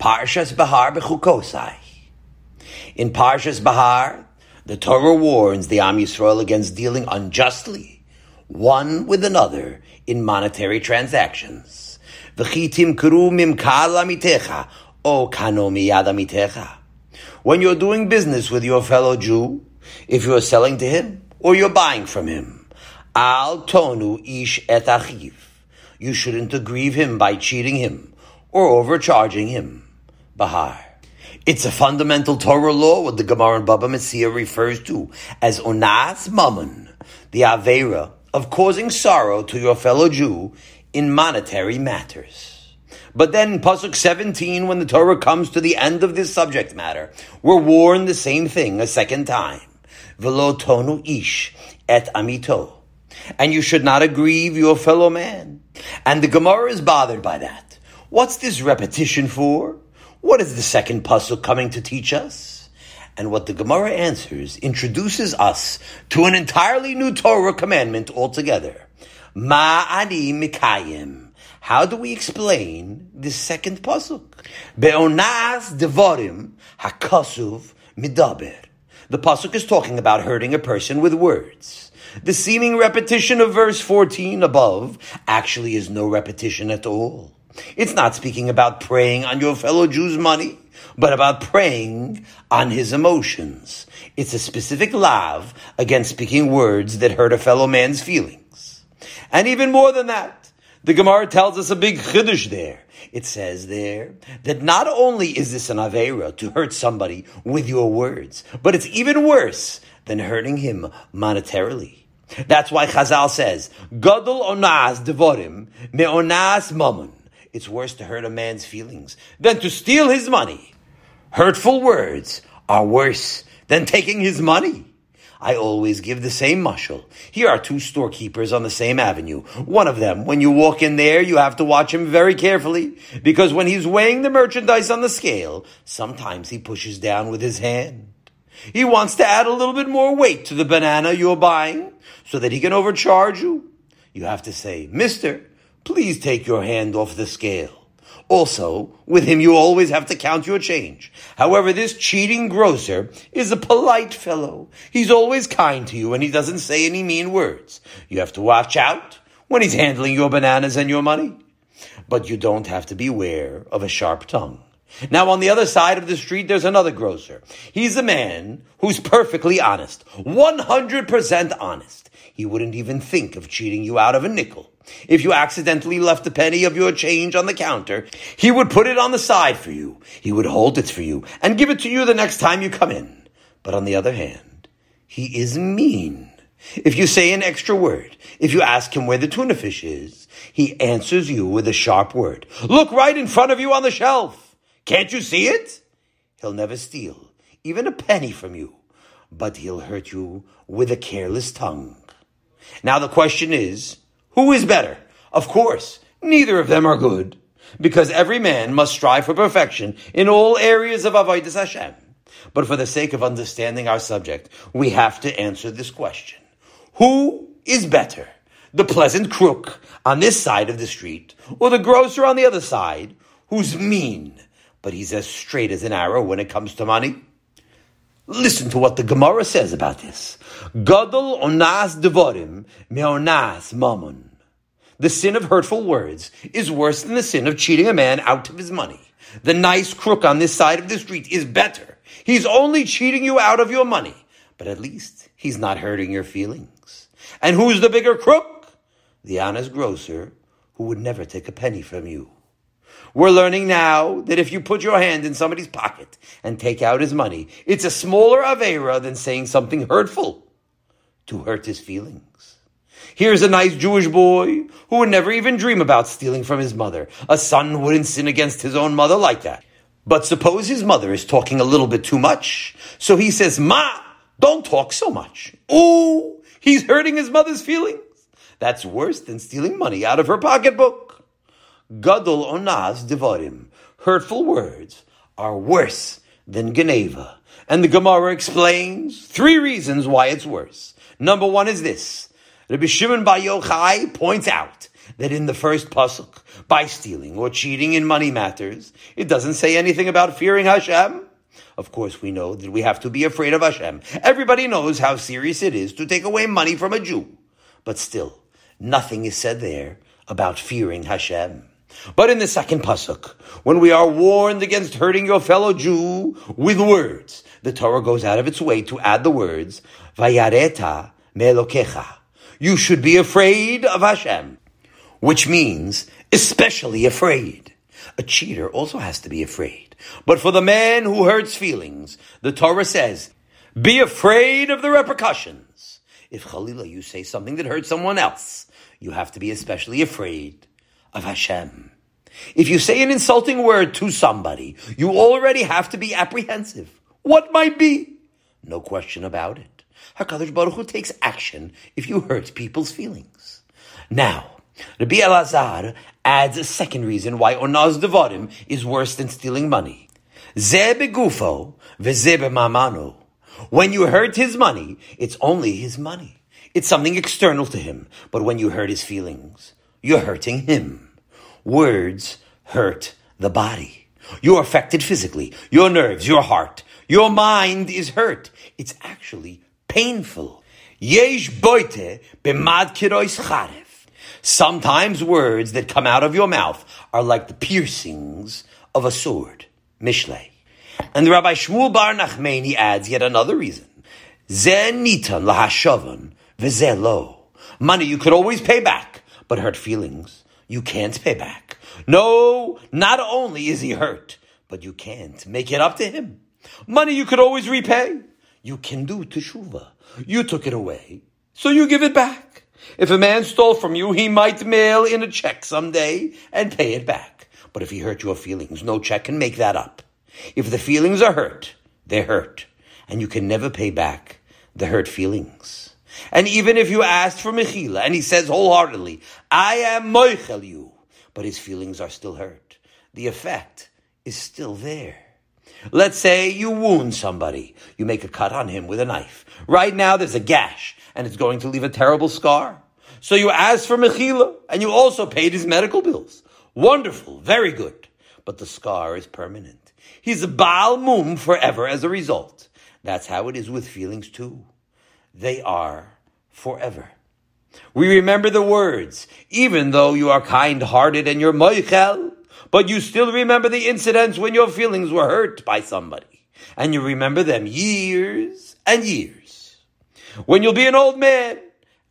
Parshas Bahar Bechukosai. In Parshas Bahar, the Torah warns the Am Yisrael against dealing unjustly, one with another, in monetary transactions. V'chitim kuru mimkal amitecha, o kano amitecha. When you're doing business with your fellow Jew, if you're selling to him or you're buying from him, al tonu ish et achiv. You shouldn't aggrieve him by cheating him or overcharging him. Bahar. It's a fundamental Torah law, what the Gemara and Baba Metzia refers to as onas mammon, the avera of causing sorrow to your fellow Jew in monetary matters. But then, Pasuk 17, when the Torah comes to the end of this subject matter, we're warned the same thing a second time. Velo tonu ish et amito. And you should not aggrieve your fellow man. And the Gemara is bothered by that. What's this repetition for? What is the second pasuk coming to teach us? And what the Gemara answers introduces us to an entirely new Torah commandment altogether. Ma'ani mikayim. How do we explain this second pasuk? Be'onas devorim hakasuv midaber. The pasuk is talking about hurting a person with words. The seeming repetition of verse 14 above actually is no repetition at all. It's not speaking about preying on your fellow Jew's money, but about preying on his emotions. It's a specific lav against speaking words that hurt a fellow man's feelings. And even more than that, the Gemara tells us a big chiddush there. It says there that not only is this an avera to hurt somebody with your words, but it's even worse than hurting him monetarily. That's why Chazal says, "Gadol onas devorim meonas mammon." It's worse to hurt a man's feelings than to steal his money. Hurtful words are worse than taking his money. I always give the same mushal. Here are two storekeepers on the same avenue. One of them, when you walk in there, you have to watch him very carefully because when he's weighing the merchandise on the scale, sometimes he pushes down with his hand. He wants to add a little bit more weight to the banana you're buying so that he can overcharge you. You have to say, Mister, please take your hand off the scale. Also, with him you always have to count your change. However, this cheating grocer is a polite fellow. He's always kind to you and he doesn't say any mean words. You have to watch out when he's handling your bananas and your money. But you don't have to beware of a sharp tongue. Now, on the other side of the street, there's another grocer. He's a man who's perfectly honest, 100% honest. He wouldn't even think of cheating you out of a nickel. If you accidentally left a penny of your change on the counter, he would put it on the side for you. He would hold it for you and give it to you the next time you come in. But on the other hand, he is mean. If you say an extra word, if you ask him where the tuna fish is, he answers you with a sharp word. Look right in front of you on the shelf. Can't you see it? He'll never steal even a penny from you, but he'll hurt you with a careless tongue. Now the question is, who is better? Of course, neither of them are good, because every man must strive for perfection in all areas of Avodah Hashem. But for the sake of understanding our subject, we have to answer this question. Who is better? The pleasant crook on this side of the street, or the grocer on the other side, who's mean, but he's as straight as an arrow when it comes to money? Listen to what the Gemara says about this. Gadol onas devorim meonas mammon. The sin of hurtful words is worse than the sin of cheating a man out of his money. The nice crook on this side of the street is better. He's only cheating you out of your money, but at least he's not hurting your feelings. And who's the bigger crook? The honest grocer who would never take a penny from you. We're learning now that if you put your hand in somebody's pocket and take out his money, it's a smaller Avera than saying something hurtful to hurt his feelings. Here's a nice Jewish boy who would never even dream about stealing from his mother. A son wouldn't sin against his own mother like that. But suppose his mother is talking a little bit too much. So he says, Ma, don't talk so much. Ooh, he's hurting his mother's feelings. That's worse than stealing money out of her pocketbook. Gadol onaz devarim. Hurtful words are worse than Geneva. And the Gemara explains three reasons why it's worse. Number one is this. Rabbi Shimon Bar Yochai points out that in the first pasuk, by stealing or cheating in money matters, it doesn't say anything about fearing Hashem? Of course, we know that we have to be afraid of Hashem. Everybody knows how serious it is to take away money from a Jew. But still, nothing is said there about fearing Hashem. But in the second pasuk, when we are warned against hurting your fellow Jew with words, the Torah goes out of its way to add the words, Vayareta melokecha. You should be afraid of Hashem, which means especially afraid. A cheater also has to be afraid. But for the man who hurts feelings, the Torah says, be afraid of the repercussions. If Khalila, you say something that hurts someone else, you have to be especially afraid of Hashem. If you say an insulting word to somebody, you already have to be apprehensive. What might be? No question about it. HaKadosh Baruch Hu takes action if you hurt people's feelings. Now, Rabbi Elazar adds a second reason why onaz devarim is worse than stealing money. Ze begufo veze mamano. When you hurt his money, it's only his money. It's something external to him. But when you hurt his feelings, you're hurting him. Words hurt the body. You're affected physically. Your nerves, your heart, your mind is hurt. It's actually painful. Yesh. Sometimes words that come out of your mouth are like the piercings of a sword. Mishle. And the Rabbi Shmuel Bar Nachmani adds yet another reason. Ze nitan lahashavan v'ze Money you could always pay back, but hurt feelings you can't pay back. No, not only is he hurt, but you can't make it up to him. Money you could always repay. You can do teshuva. You took it away, so you give it back. If a man stole from you, he might mail in a check someday and pay it back. But if he hurt your feelings, no check can make that up. If the feelings are hurt, they're hurt, and you can never pay back the hurt feelings. And even if you ask for Mechila, and he says wholeheartedly, I am Moichel you, but his feelings are still hurt, the effect is still there. Let's say you wound somebody. You make a cut on him with a knife. Right now there's a gash, and it's going to leave a terrible scar. So you ask for Mechila, and you also paid his medical bills. Wonderful, very good. But the scar is permanent. He's a Baal Mum forever as a result. That's how it is with feelings too they are forever. We remember the words, even though you are kind-hearted and you're moichel, but you still remember the incidents when your feelings were hurt by somebody. And you remember them years and years. When you'll be an old man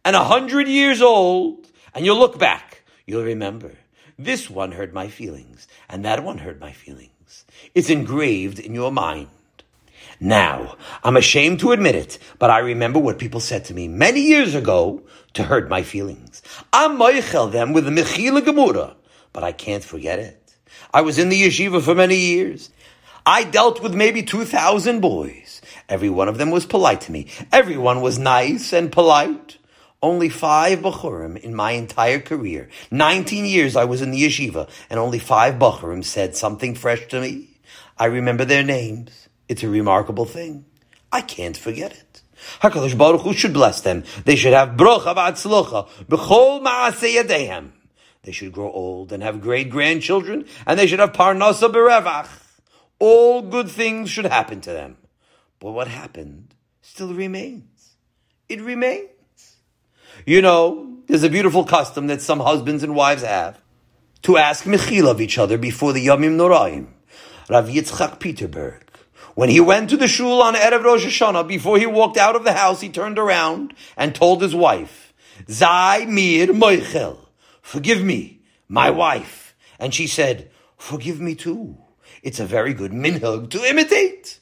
and a hundred years old and you'll look back, you'll remember this one hurt my feelings and that one hurt my feelings. It's engraved in your mind. Now, I'm ashamed to admit it, but I remember what people said to me many years ago to hurt my feelings. I'm moichel them with the Mechila Gemura, but I can't forget it. I was in the yeshiva for many years. I dealt with maybe 2,000 boys. Every one of them was polite to me. Everyone was nice and polite. Only five Bachurim in my entire career. 19 years I was in the yeshiva, and only five Bachurim said something fresh to me. I remember their names. It's a remarkable thing. I can't forget it. HaKadosh Baruch Hu should bless them. They should have brocha v'atzlocha b'chol ma'aseh They should grow old and have great grandchildren, and they should have parnasa berevach. All good things should happen to them. But what happened still remains. It remains. You know, there's a beautiful custom that some husbands and wives have to ask mechila of each other before the Yomim Noraim. Rav Yitzchak Peterberg when he went to the shul on Erev Rosh Hashanah, before he walked out of the house, he turned around and told his wife, Zai mir moichel, forgive me, my wife. And she said, forgive me too. It's a very good minhag to imitate.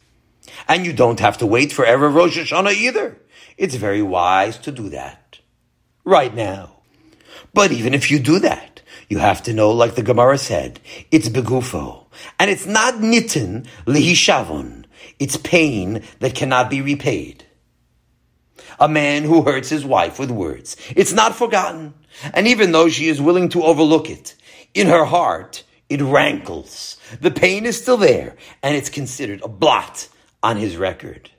And you don't have to wait for Erev Rosh Hashanah either. It's very wise to do that. Right now. But even if you do that, you have to know, like the Gemara said, it's begufo. And it's not nitin lihishavon. It's pain that cannot be repaid. A man who hurts his wife with words. It's not forgotten. And even though she is willing to overlook it, in her heart, it rankles. The pain is still there, and it's considered a blot on his record.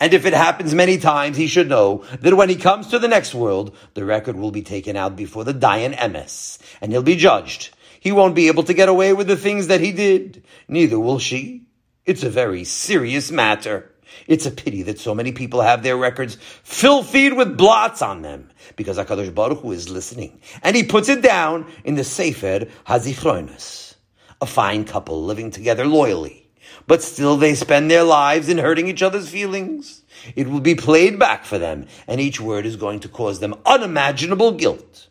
And if it happens many times, he should know that when he comes to the next world, the record will be taken out before the Dayan Emes, and he'll be judged. He won't be able to get away with the things that he did. Neither will she. It's a very serious matter. It's a pity that so many people have their records filthied with blots on them, because HaKadosh Baruch Hu is listening, and he puts it down in the Sefer Hazichronis. A fine couple living together loyally but still they spend their lives in hurting each other's feelings. It will be played back for them, and each word is going to cause them unimaginable guilt.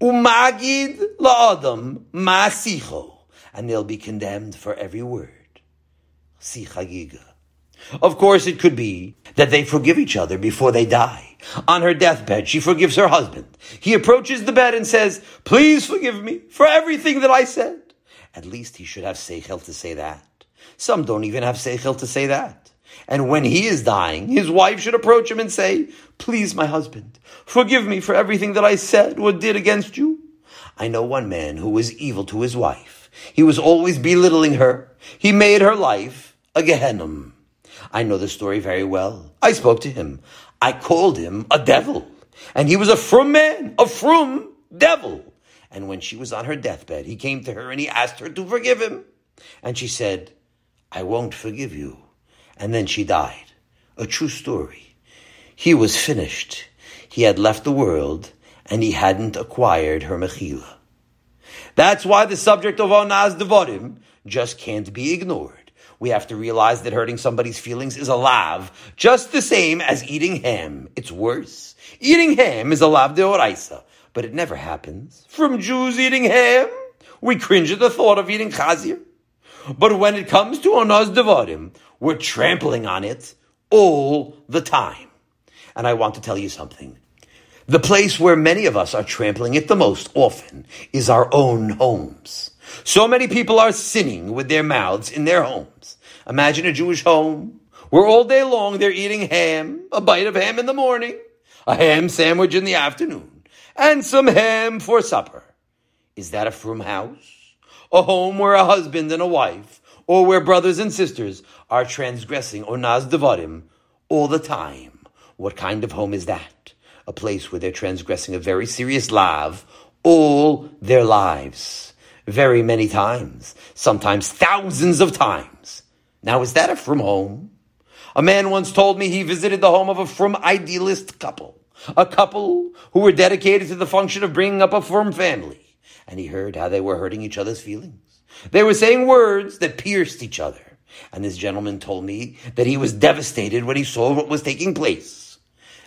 Umagid la'adam ma'asicho, and they'll be condemned for every word. Sichagiga. Of course, it could be that they forgive each other before they die. On her deathbed, she forgives her husband. He approaches the bed and says, Please forgive me for everything that I said. At least he should have seichel to say that. Some don't even have seichel to say that. And when he is dying, his wife should approach him and say, Please, my husband, forgive me for everything that I said or did against you. I know one man who was evil to his wife. He was always belittling her. He made her life a Gehenna. Um, I know the story very well. I spoke to him. I called him a devil. And he was a frum man, a frum devil. And when she was on her deathbed, he came to her and he asked her to forgive him. And she said, I won't forgive you. And then she died. A true story. He was finished. He had left the world and he hadn't acquired her mechila. That's why the subject of Onaz Devorim just can't be ignored. We have to realize that hurting somebody's feelings is a lav, just the same as eating ham. It's worse. Eating ham is a lav de deoraisa, but it never happens. From Jews eating ham, we cringe at the thought of eating chazir. But when it comes to Onaz Devarim, we're trampling on it all the time. And I want to tell you something. The place where many of us are trampling it the most often is our own homes. So many people are sinning with their mouths in their homes. Imagine a Jewish home where all day long they're eating ham, a bite of ham in the morning, a ham sandwich in the afternoon, and some ham for supper. Is that a frum house? a home where a husband and a wife, or where brothers and sisters are transgressing onaz devarim all the time. What kind of home is that? A place where they're transgressing a very serious lav all their lives. Very many times. Sometimes thousands of times. Now is that a frum home? A man once told me he visited the home of a frum idealist couple. A couple who were dedicated to the function of bringing up a frum family and he heard how they were hurting each other's feelings. They were saying words that pierced each other. And this gentleman told me that he was devastated when he saw what was taking place.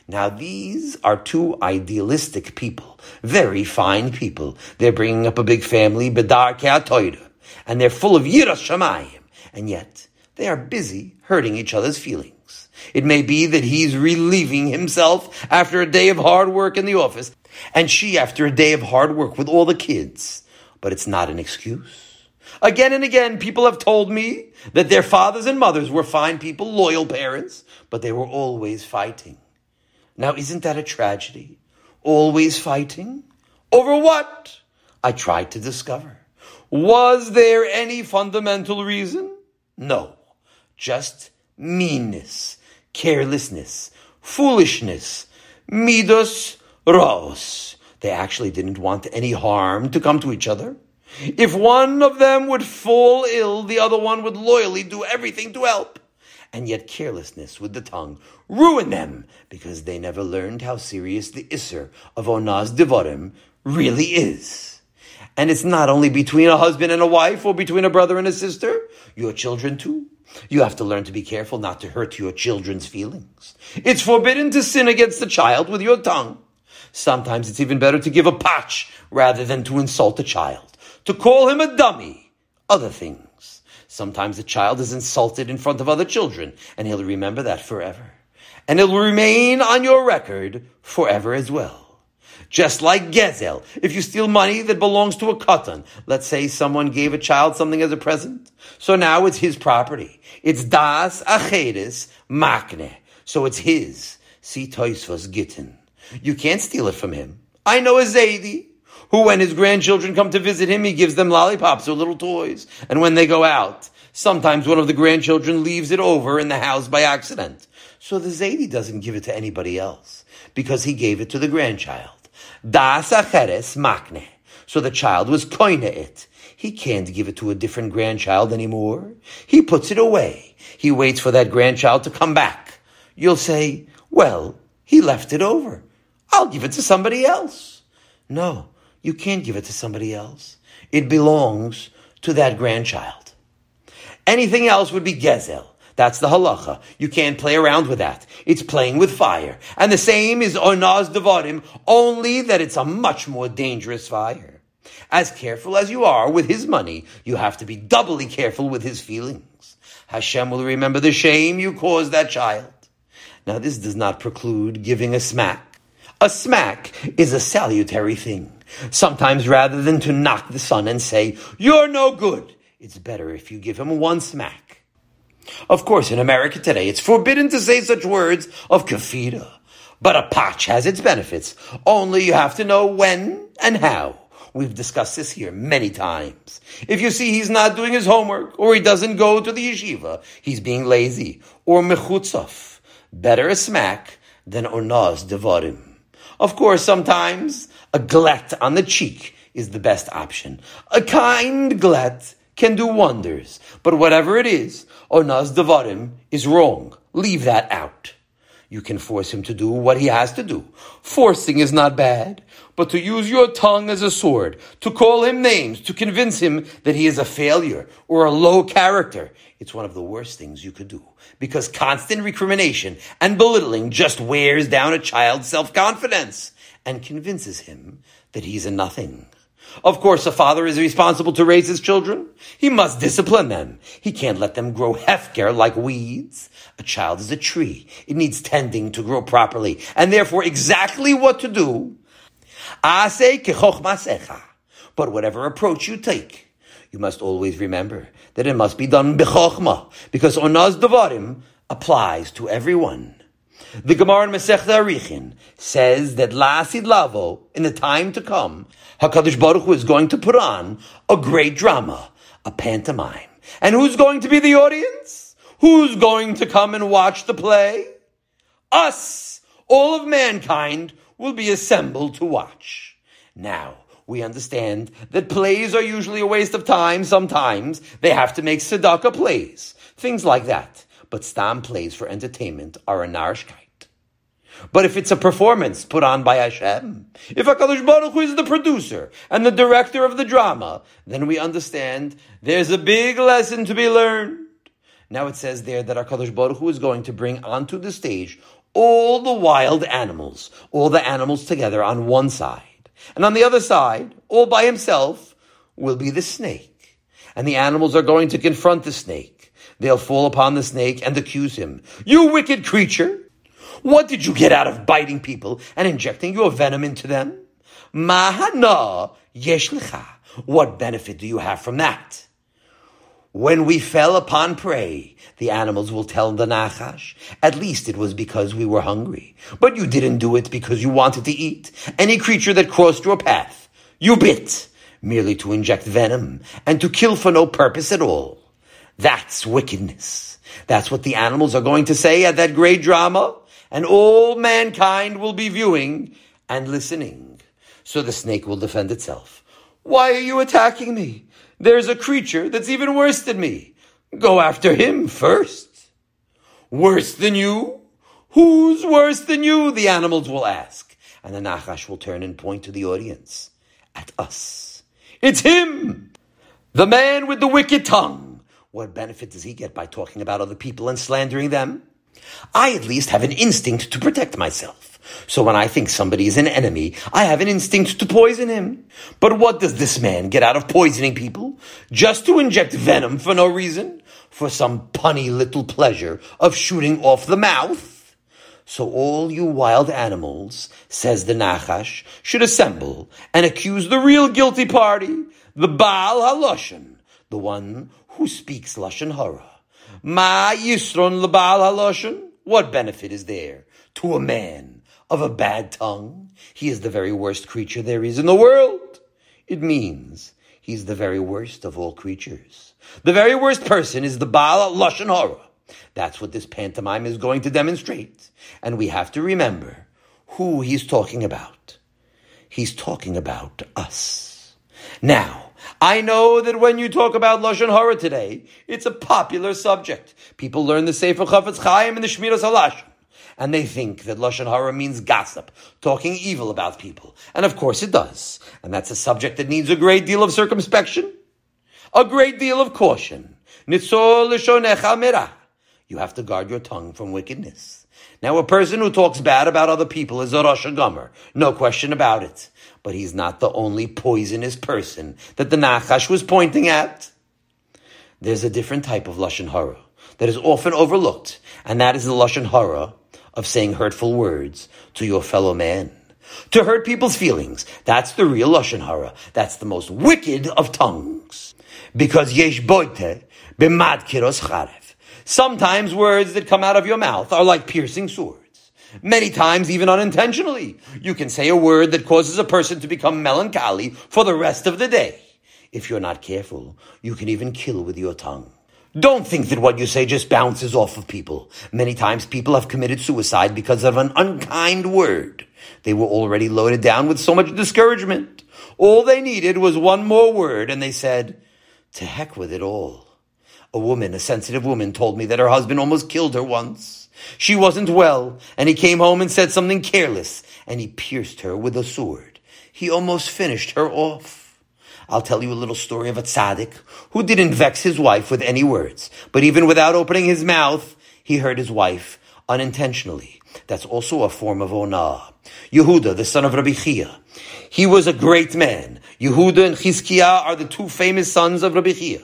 Now these are two idealistic people, very fine people. They're bringing up a big family, Bedar Ke'atoida, and they're full of Yiras Shamayim, and yet they are busy hurting each other's feelings. It may be that he's relieving himself after a day of hard work in the office, and she after a day of hard work with all the kids. But it's not an excuse. Again and again, people have told me that their fathers and mothers were fine people, loyal parents, but they were always fighting. Now, isn't that a tragedy? Always fighting? Over what? I tried to discover. Was there any fundamental reason? No. Just meanness, carelessness, foolishness, midos Ros. They actually didn't want any harm to come to each other. If one of them would fall ill, the other one would loyally do everything to help. And yet carelessness with the tongue ruin them because they never learned how serious the Isser of Onaz Devarim really is. And it's not only between a husband and a wife or between a brother and a sister, your children too. You have to learn to be careful not to hurt your children's feelings. It's forbidden to sin against the child with your tongue. Sometimes it's even better to give a patch rather than to insult a child, to call him a dummy, other things. Sometimes a child is insulted in front of other children, and he'll remember that forever. And it'll remain on your record forever as well. Just like Gezel, if you steal money that belongs to a katan, let's say someone gave a child something as a present, so now it's his property. It's das acheres makne, so it's his. See Toisvos Gittin. You can't steal it from him. I know a Zaidi who, when his grandchildren come to visit him, he gives them lollipops or little toys. And when they go out, Sometimes one of the grandchildren leaves it over in the house by accident. So the Zaidi doesn't give it to anybody else because he gave it to the grandchild. Das acheres makne. So the child was koine it. He can't give it to a different grandchild anymore. He puts it away. He waits for that grandchild to come back. You'll say, well, he left it over. I'll give it to somebody else. No, you can't give it to somebody else. It belongs to that grandchild. Anything else would be gezel. That's the halacha. You can't play around with that. It's playing with fire. And the same is onaz devarim, only that it's a much more dangerous fire. As careful as you are with his money, you have to be doubly careful with his feelings. Hashem will remember the shame you caused that child. Now, this does not preclude giving a smack. A smack is a salutary thing. Sometimes, rather than to knock the son and say, You're no good, it's better if you give him one smack. Of course, in America today, it's forbidden to say such words of kafira. But a patch has its benefits. Only you have to know when and how. We've discussed this here many times. If you see he's not doing his homework, or he doesn't go to the yeshiva, he's being lazy, or mechutzaf. Better a smack than onaz devarim. Of course, sometimes a glet on the cheek is the best option. A kind glet can do wonders, but whatever it is, onaz devarim is wrong. Leave that out. You can force him to do what he has to do. Forcing is not bad, but to use your tongue as a sword, to call him names, to convince him that he is a failure or a low character, it's one of the worst things you could do. Because constant recrimination and belittling just wears down a child's self-confidence and convinces him that he's a nothing. Of course, a father is responsible to raise his children. He must discipline them. He can't let them grow hefker like weeds. A child is a tree. It needs tending to grow properly, and therefore exactly what to do. But whatever approach you take, you must always remember that it must be done b'chokhmah, because onaz devarim applies to everyone. The Gemara in Masechta Arichin says that Lasid Lavo, in the time to come, Hakadosh Baruch Hu is going to put on a great drama, a pantomime, and who's going to be the audience? Who's going to come and watch the play? Us, all of mankind, will be assembled to watch. Now, we understand that plays are usually a waste of time. Sometimes they have to make tzedakah plays, things like that. But stam plays for entertainment are a narishkeit. But if it's a performance put on by Hashem, if HaKadosh Baruch Hu is the producer and the director of the drama, then we understand there's a big lesson to be learned. Now it says there that our Kadosh Baruch Hu is going to bring onto the stage all the wild animals, all the animals together on one side. And on the other side, all by himself, will be the snake. And the animals are going to confront the snake. They'll fall upon the snake and accuse him. You wicked creature! What did you get out of biting people and injecting your venom into them? Mahana yeshlicha. What benefit do you have from that? When we fell upon prey, the animals will tell the Nachash, at least it was because we were hungry. But you didn't do it because you wanted to eat. Any creature that crossed your path, you bit, merely to inject venom and to kill for no purpose at all. That's wickedness. That's what the animals are going to say at that great drama, and all mankind will be viewing and listening. So the snake will defend itself. Why are you attacking me? There's a creature that's even worse than me. Go after him first. Worse than you? Who's worse than you? The animals will ask. And the Nachash will turn and point to the audience. At us. It's him! The man with the wicked tongue. What benefit does he get by talking about other people and slandering them? I at least have an instinct to protect myself. So when I think somebody is an enemy, I have an instinct to poison him. But what does this man get out of poisoning people? Just to inject venom for no reason? For some punny little pleasure of shooting off the mouth? So all you wild animals, says the Nachash, should assemble and accuse the real guilty party, the Baal HaLashon, the one who speaks Lashon Hara. Ma Yisron Baal HaLashon? What benefit is there to a man of a bad tongue. He is the very worst creature there is in the world. It means he's the very worst of all creatures. The very worst person is the Baal Lashon Hara. That's what this pantomime is going to demonstrate. And we have to remember who he's talking about. He's talking about us. Now, I know that when you talk about Lashon Hara today, it's a popular subject. People learn the Sefer Chafetz Chaim and the Shmiras Halashon. And they think that Lashon Hara means gossip, talking evil about people. And of course it does. And that's a subject that needs a great deal of circumspection, a great deal of caution. Nitzol Lishonecha You have to guard your tongue from wickedness. Now, a person who talks bad about other people is a Rosh Gomer, no question about it. But he's not the only poisonous person that the Nachash was pointing at. There's a different type of Lashon Hara that is often overlooked, and that is the Lashon Hara of saying hurtful words to your fellow man. To hurt people's feelings. That's the real Lashon Hara. That's the most wicked of tongues. Because yesh boite b'mad kiros charev. Sometimes words that come out of your mouth are like piercing swords. Many times, even unintentionally, you can say a word that causes a person to become melancholy for the rest of the day. If you're not careful, you can even kill with your tongue. Don't think that what you say just bounces off of people. Many times people have committed suicide because of an unkind word. They were already loaded down with so much discouragement. All they needed was one more word and they said, to heck with it all. A woman, a sensitive woman, told me that her husband almost killed her once. She wasn't well, and he came home and said something careless, and he pierced her with a sword. He almost finished her off. I'll tell you a little story of a tzaddik who didn't vex his wife with any words, but even without opening his mouth, he hurt his wife unintentionally. That's also a form of onah. Yehuda, the son of Rabbi Chia. He was a great man. Yehuda and Chizkiah are the two famous sons of Rabbi Chia.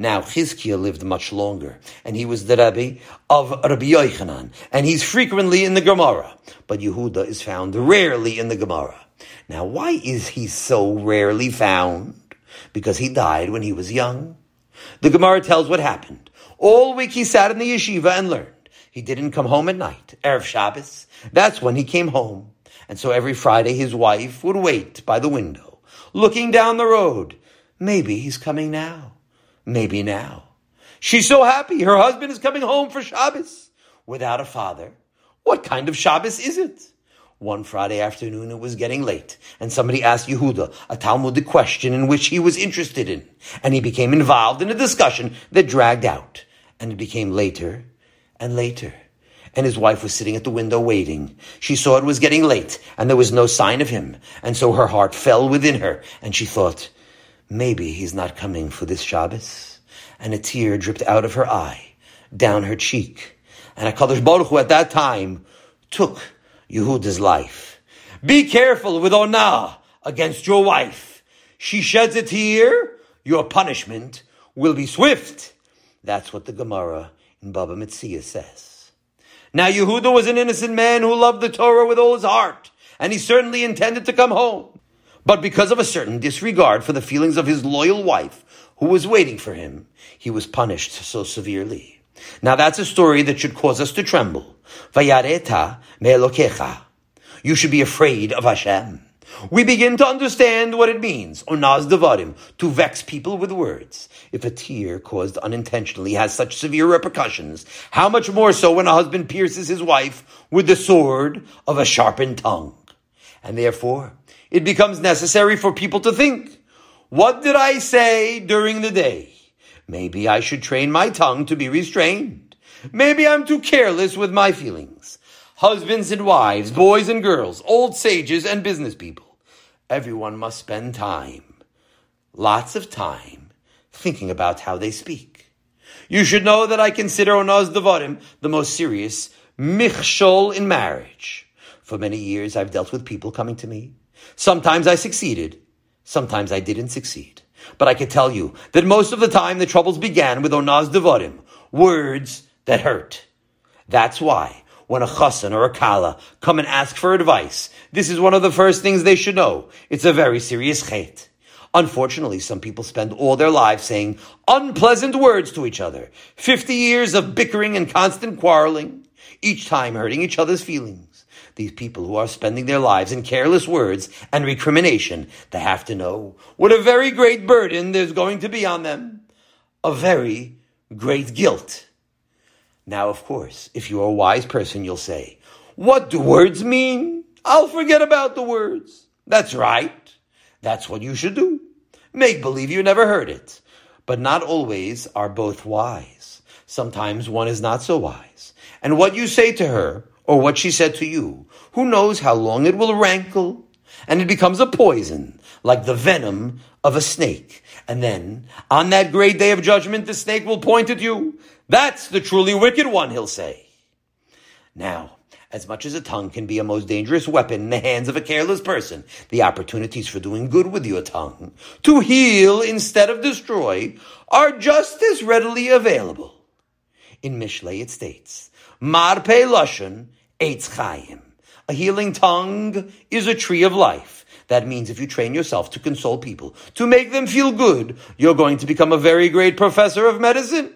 Now, Chizkiah lived much longer, and he was the Rabbi of Rabbi Yochanan, and he's frequently in the Gemara, but Yehuda is found rarely in the Gemara. Now, why is he so rarely found? Because he died when he was young. The Gemara tells what happened. All week he sat in the yeshiva and learned. He didn't come home at night, Erev Shabbos. That's when he came home. And so every Friday his wife would wait by the window, looking down the road. Maybe he's coming now. Maybe now. She's so happy her husband is coming home for Shabbos without a father. What kind of Shabbos is it? One Friday afternoon, it was getting late, and somebody asked Yehuda a Talmudic question in which he was interested in, and he became involved in a discussion that dragged out, and it became later and later. And his wife was sitting at the window waiting. She saw it was getting late, and there was no sign of him, and so her heart fell within her, and she thought, Maybe he's not coming for this Shabbos. And a tear dripped out of her eye, down her cheek. And HaKadosh Baruch Hu at that time took Yehuda's life. Be careful with Onah against your wife. She sheds a tear, your punishment will be swift. That's what the Gemara in Baba Metzia says. Now Yehuda was an innocent man who loved the Torah with all his heart, and he certainly intended to come home. But because of a certain disregard for the feelings of his loyal wife, who was waiting for him, he was punished so severely. Now that's a story that should cause us to tremble. Vayareta me'elokecha. You should be afraid of Hashem. We begin to understand what it means, onaz devarim, to vex people with words. If a tear caused unintentionally has such severe repercussions, how much more so when a husband pierces his wife with the sword of a sharpened tongue. And therefore, it becomes necessary for people to think, what did I say during the day? Maybe I should train my tongue to be restrained. Maybe I'm too careless with my feelings. Husbands and wives, boys and girls, old sages and business people. Everyone must spend time, lots of time, thinking about how they speak. You should know that I consider Onaz Devarim the most serious michshol in marriage. For many years I've dealt with people coming to me Sometimes I succeeded. Sometimes I didn't succeed. But I can tell you that most of the time the troubles began with onaz devarim, words that hurt. That's why when a chassan or a kala come and ask for advice, this is one of the first things they should know. It's a very serious chet. Unfortunately, some people spend all their lives saying unpleasant words to each other. Fifty years of bickering and constant quarreling, each time hurting each other's feelings. These people who are spending their lives in careless words and recrimination, they have to know what a very great burden there's going to be on them. A very great guilt. Now, of course, if you're a wise person, you'll say, what do words mean? I'll forget about the words. That's right. That's what you should do. Make believe you never heard it. But not always are both wise. Sometimes one is not so wise. And what you say to her, or what she said to you, who knows how long it will rankle? And it becomes a poison, like the venom of a snake. And then, on that great day of judgment, the snake will point at you. That's the truly wicked one, he'll say. Now, as much as a tongue can be a most dangerous weapon in the hands of a careless person, the opportunities for doing good with your tongue, to heal instead of destroy, are just as readily available. In Mishlei it states, Marpe Lashon Eitz Chaim. A healing tongue is a tree of life. That means if you train yourself to console people, to make them feel good, you're going to become a very great professor of medicine.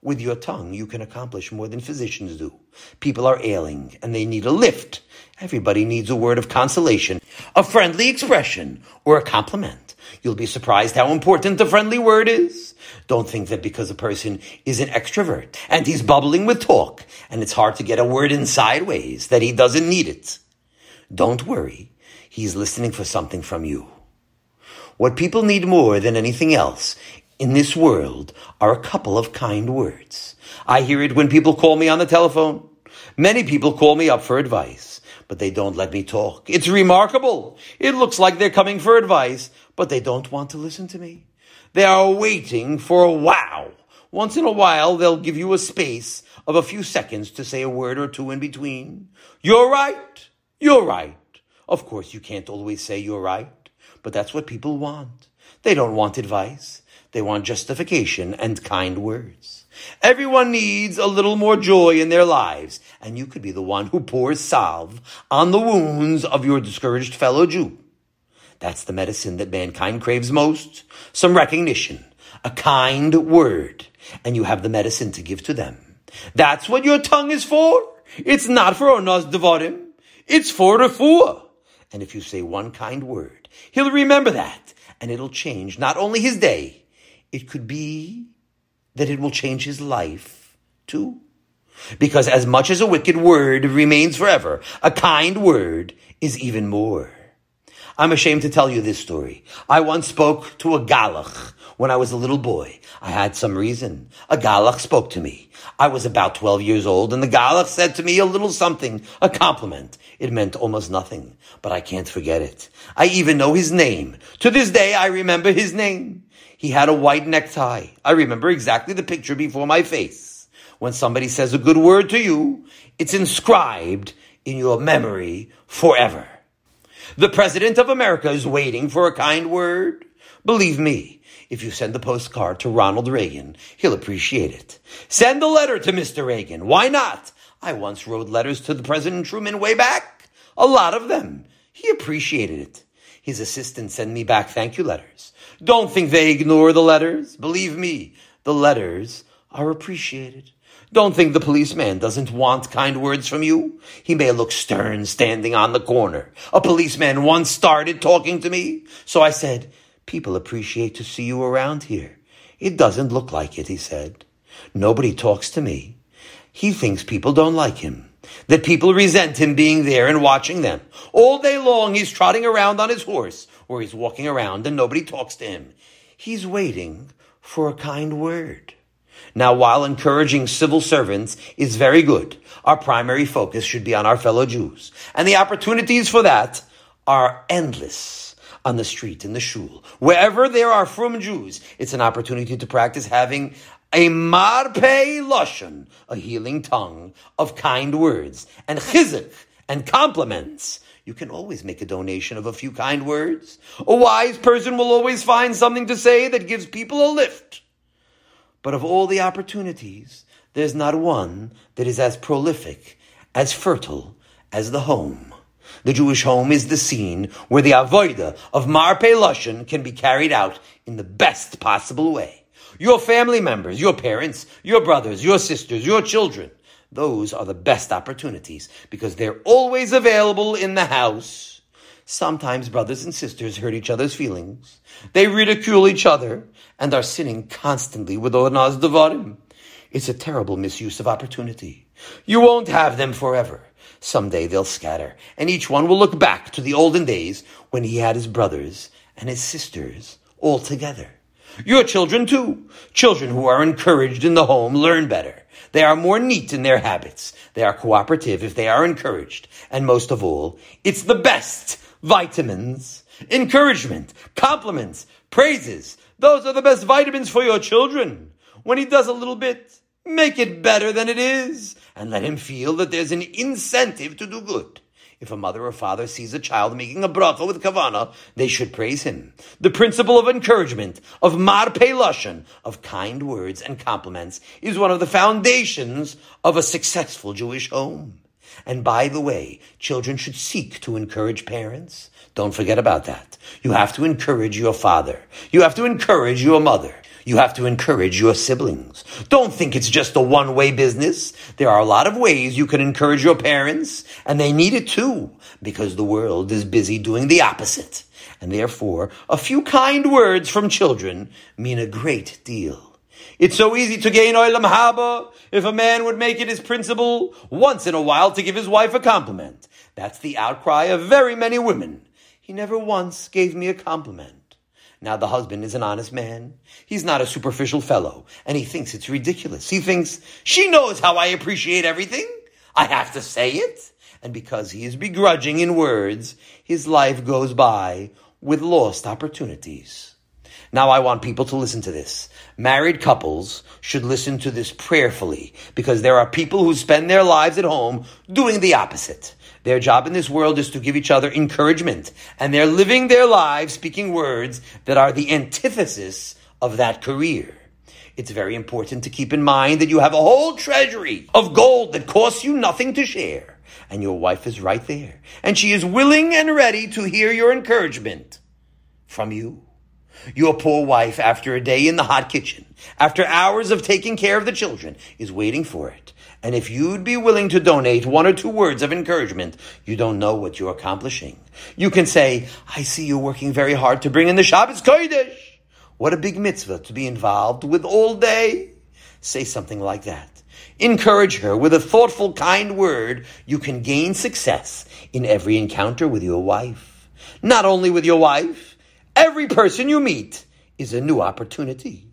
With your tongue, you can accomplish more than physicians do. People are ailing and they need a lift. Everybody needs a word of consolation, a friendly expression, or a compliment. You'll be surprised how important the friendly word is. Don't think that because a person is an extrovert and he's bubbling with talk and it's hard to get a word in sideways that he doesn't need it. Don't worry. He's listening for something from you. What people need more than anything else in this world are a couple of kind words. I hear it when people call me on the telephone. Many people call me up for advice, but they don't let me talk. It's remarkable. It looks like they're coming for advice, but they don't want to listen to me. They are waiting for a wow. Once in a while, they'll give you a space of a few seconds to say a word or two in between. You're right. You're right. Of course, you can't always say you're right, but that's what people want. They don't want advice. They want justification and kind words. Everyone needs a little more joy in their lives, and you could be the one who pours salve on the wounds of your discouraged fellow Jew. That's the medicine that mankind craves most. Some recognition, a kind word, and you have the medicine to give to them. That's what your tongue is for. It's not for onos devarim. It's for refuah. And if you say one kind word, he'll remember that, and it'll change not only his day, it could be that it will change his life too. Because as much as a wicked word remains forever, a kind word is even more. I'm ashamed to tell you this story. I once spoke to a Galach when I was a little boy. I had some reason. A Galach spoke to me. I was about 12 years old and the Galach said to me a little something, a compliment. It meant almost nothing, but I can't forget it. I even know his name. To this day, I remember his name. He had a white necktie. I remember exactly the picture before my face. When somebody says a good word to you, it's inscribed in your memory forever. The President of America is waiting for a kind word. Believe me, if you send the postcard to Ronald Reagan, he'll appreciate it. Send a letter to Mr. Reagan. Why not? I once wrote letters to the President Truman way back. A lot of them. He appreciated it. His assistants send me back thank you letters. Don't think they ignore the letters. Believe me, the letters are appreciated. Don't think the policeman doesn't want kind words from you. He may look stern standing on the corner. A policeman once started talking to me, so I said, People appreciate to see you around here. It doesn't look like it, he said. Nobody talks to me. He thinks people don't like him, that people resent him being there and watching them. All day long he's trotting around on his horse, or he's walking around and nobody talks to him. He's waiting for a kind word. Now, while encouraging civil servants is very good, our primary focus should be on our fellow Jews. And the opportunities for that are endless on the street, in the shul. Wherever there are frum Jews, it's an opportunity to practice having a marpe lashon, a healing tongue of kind words, and chizuk, and compliments, you can always make a donation of a few kind words. A wise person will always find something to say that gives people a lift. But of all the opportunities, there's not one that is as prolific, as fertile as the home. The Jewish home is the scene where the avoida of Marpe Lashon can be carried out in the best possible way. Your family members, your parents, your brothers, your sisters, your children, Those are the best opportunities because they're always available in the house. Sometimes brothers and sisters hurt each other's feelings. They ridicule each other and are sinning constantly with onaz devarim. It's a terrible misuse of opportunity. You won't have them forever. Someday they'll scatter, and each one will look back to the olden days when he had his brothers and his sisters all together. Your children too. Children who are encouraged in the home learn better. They are more neat in their habits. They are cooperative if they are encouraged. And most of all, it's the best vitamins, encouragement, compliments, praises. Those are the best vitamins for your children. When he does a little bit, make it better than it is and let him feel that there's an incentive to do good. If a mother or father sees a child making a bracha with kavana, they should praise him. The principle of encouragement, of marpe lashon, of kind words and compliments, is one of the foundations of a successful Jewish home. And by the way, children should seek to encourage parents. Don't forget about that. You have to encourage your father. You have to encourage your mother. You have to encourage your siblings. Don't think it's just a one way business. There are a lot of ways you can encourage your parents, and they need it too, because the world is busy doing the opposite. And therefore, a few kind words from children mean a great deal. It's so easy to gain oilam haba if a man would make it his principle once in a while to give his wife a compliment. That's the outcry of very many women. He never once gave me a compliment. Now the husband is an honest man. He's not a superficial fellow, and he thinks it's ridiculous. He thinks, she knows how I appreciate everything. I have to say it. And because he is begrudging in words, his life goes by with lost opportunities. Now I want people to listen to this. Married couples should listen to this prayerfully because there are people who spend their lives at home doing the opposite. Their job in this world is to give each other encouragement, and they're living their lives speaking words that are the antithesis of that career. It's very important to keep in mind that you have a whole treasury of gold that costs you nothing to share, and your wife is right there, and she is willing and ready to hear your encouragement from you. Your poor wife, after a day in the hot kitchen, after hours of taking care of the children, is waiting for it. And if you'd be willing to donate one or two words of encouragement, you don't know what you're accomplishing. You can say, I see you working very hard to bring in the Shabbos Kodesh. What a big mitzvah to be involved with all day. Say something like that. Encourage her with a thoughtful, kind word. You can gain success in every encounter with your wife. Not only with your wife, every person you meet is a new opportunity.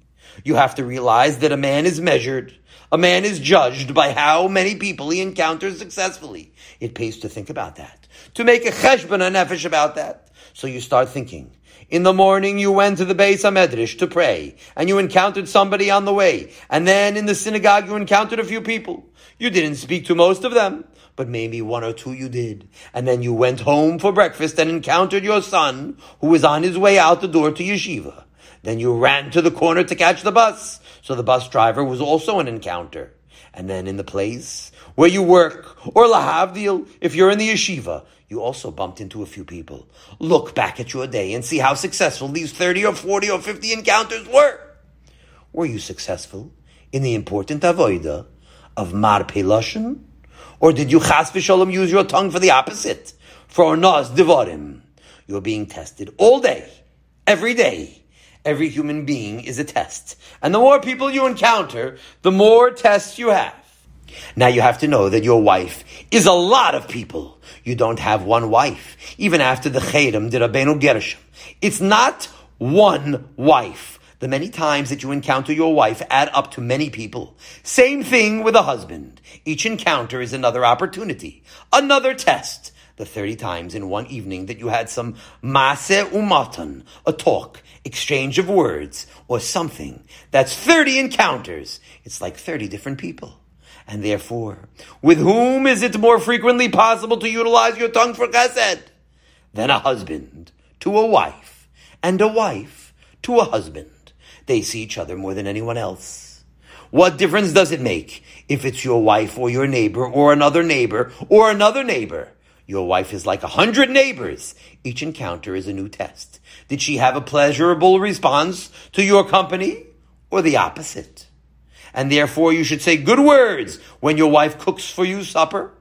You have to realize that a man is measured a man is judged by how many people he encounters successfully. It pays to think about that. To make a cheshbon nefesh about that. So you start thinking. In the morning you went to the Beis HaMedrash to pray, and you encountered somebody on the way. And then in the synagogue you encountered a few people. You didn't speak to most of them, but maybe one or two you did. And then you went home for breakfast and encountered your son, who was on his way out the door to yeshiva. Then you ran to the corner to catch the bus. So the bus driver was also an encounter. And then in the place where you work, or lahavdil, if you're in the yeshiva, you also bumped into a few people. Look back at your day and see how successful these 30 or 40 or 50 encounters were. Were you successful in the important avoida of marpe lashon? Or did you chas v'sholem use your tongue for the opposite? For nas devarim. You're being tested all day, every day Every human being is a test. And the more people you encounter, the more tests you have. Now you have to know that your wife is a lot of people. You don't have one wife. Even after the Cherem d'Rabbeinu Gershom. It's not one wife. The many times that you encounter your wife add up to many people. Same thing with a husband. Each encounter is another opportunity, another test. The 30 times in one evening that you had some maase umatan, a talk, exchange of words or something. That's 30 encounters. It's like 30 different people. And therefore, with whom is it more frequently possible to utilize your tongue for chesed? Than a husband to a wife, and a wife to a husband. They see each other more than anyone else. What difference does it make if it's your wife or your neighbor or another neighbor or another neighbor? Your wife is like a hundred neighbors. Each encounter is a new test. Did she have a pleasurable response to your company or the opposite? and therefore you should say good words when your wife cooks for you supper.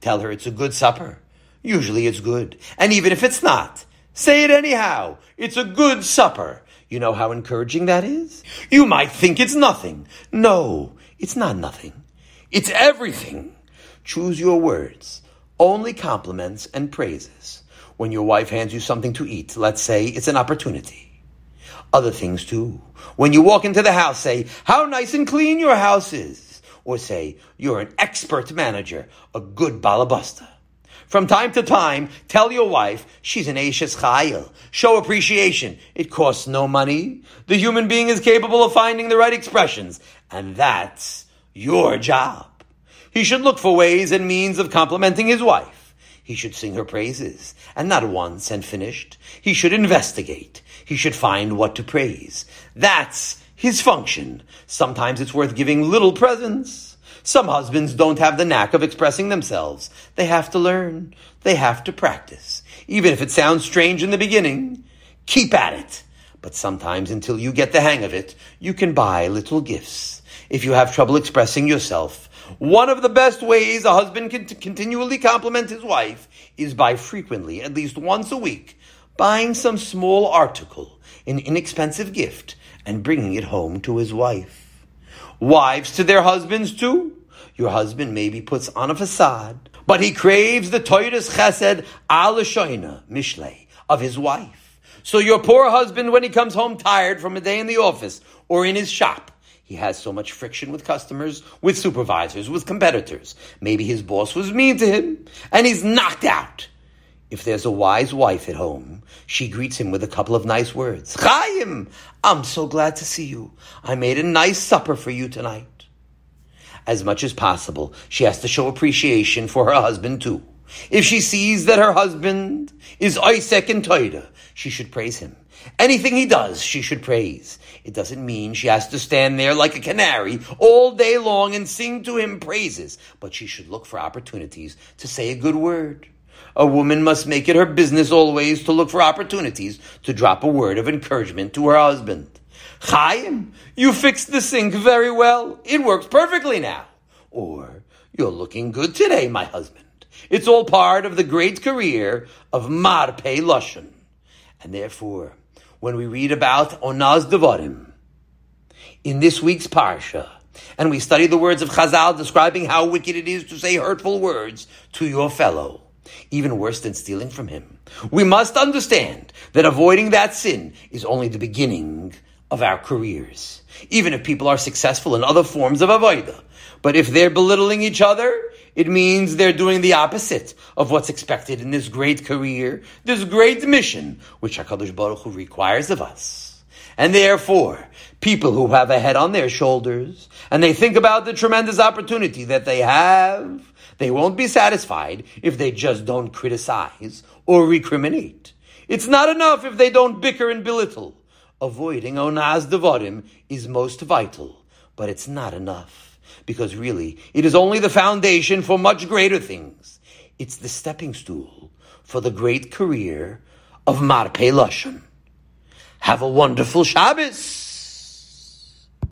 Tell her it's a good supper. Usually it's good. And even if it's not, say it anyhow. It's a good supper. You know how encouraging that is? You might think it's nothing. No, it's not nothing. It's everything. Choose your words. Only compliments and praises. When your wife hands you something to eat, let's say it's an opportunity. Other things too. When you walk into the house, say, how nice and clean your house is. Or say, you're an expert manager, a good balabusta. From time to time, tell your wife she's an Eishes Chayil. Show appreciation. It costs no money. The human being is capable of finding the right expressions. And that's your job. He should look for ways and means of complimenting his wife. He should sing her praises, and not once and finished. He should investigate. He should find what to praise. That's his function. Sometimes it's worth giving little presents. Some husbands don't have the knack of expressing themselves. They have to learn. They have to practice. Even if it sounds strange in the beginning, keep at it. But sometimes until you get the hang of it, you can buy little gifts. If you have trouble expressing yourself, one of the best ways a husband can t- continually compliment his wife is by frequently, at least once a week, buying some small article, an inexpensive gift, and bringing it home to his wife. Wives to their husbands too. Your husband maybe puts on a facade, but he craves the toitus chesed al mishle of his wife. So your poor husband, when he comes home tired from a day in the office or in his shop, he has so much friction with customers, with supervisors, with competitors. Maybe his boss was mean to him, and he's knocked out. If there's a wise wife at home, she greets him with a couple of nice words. Chaim, I'm so glad to see you. I made a nice supper for you tonight. As much as possible, she has to show appreciation for her husband too. If she sees that her husband is Isaac and Toida, she should praise him. Anything he does, she should praise. It doesn't mean she has to stand there like a canary all day long and sing to him praises, but she should look for opportunities to say a good word. A woman must make it her business always to look for opportunities to drop a word of encouragement to her husband. Chaim, you fixed the sink very well. It works perfectly now. Or, you're looking good today, my husband. It's all part of the great career of Marpe Lashon. And therefore, when we read about Onaz Devarim in this week's Parsha, and we study the words of Chazal describing how wicked it is to say hurtful words to your fellow, even worse than stealing from him, we must understand that avoiding that sin is only the beginning of our careers. Even if people are successful in other forms of avodah, but if they're belittling each other, it means they're doing the opposite of what's expected in this great career, this great mission, which HaKadosh Baruch Hu requires of us. And therefore, people who have a head on their shoulders, and they think about the tremendous opportunity that they have, they won't be satisfied if they just don't criticize or recriminate. It's not enough if they don't bicker and belittle. Avoiding onaz devarim is most vital, but it's not enough because really, it is only the foundation for much greater things. It's the stepping stool for the great career of Marpe Lashon. Have a wonderful Shabbos!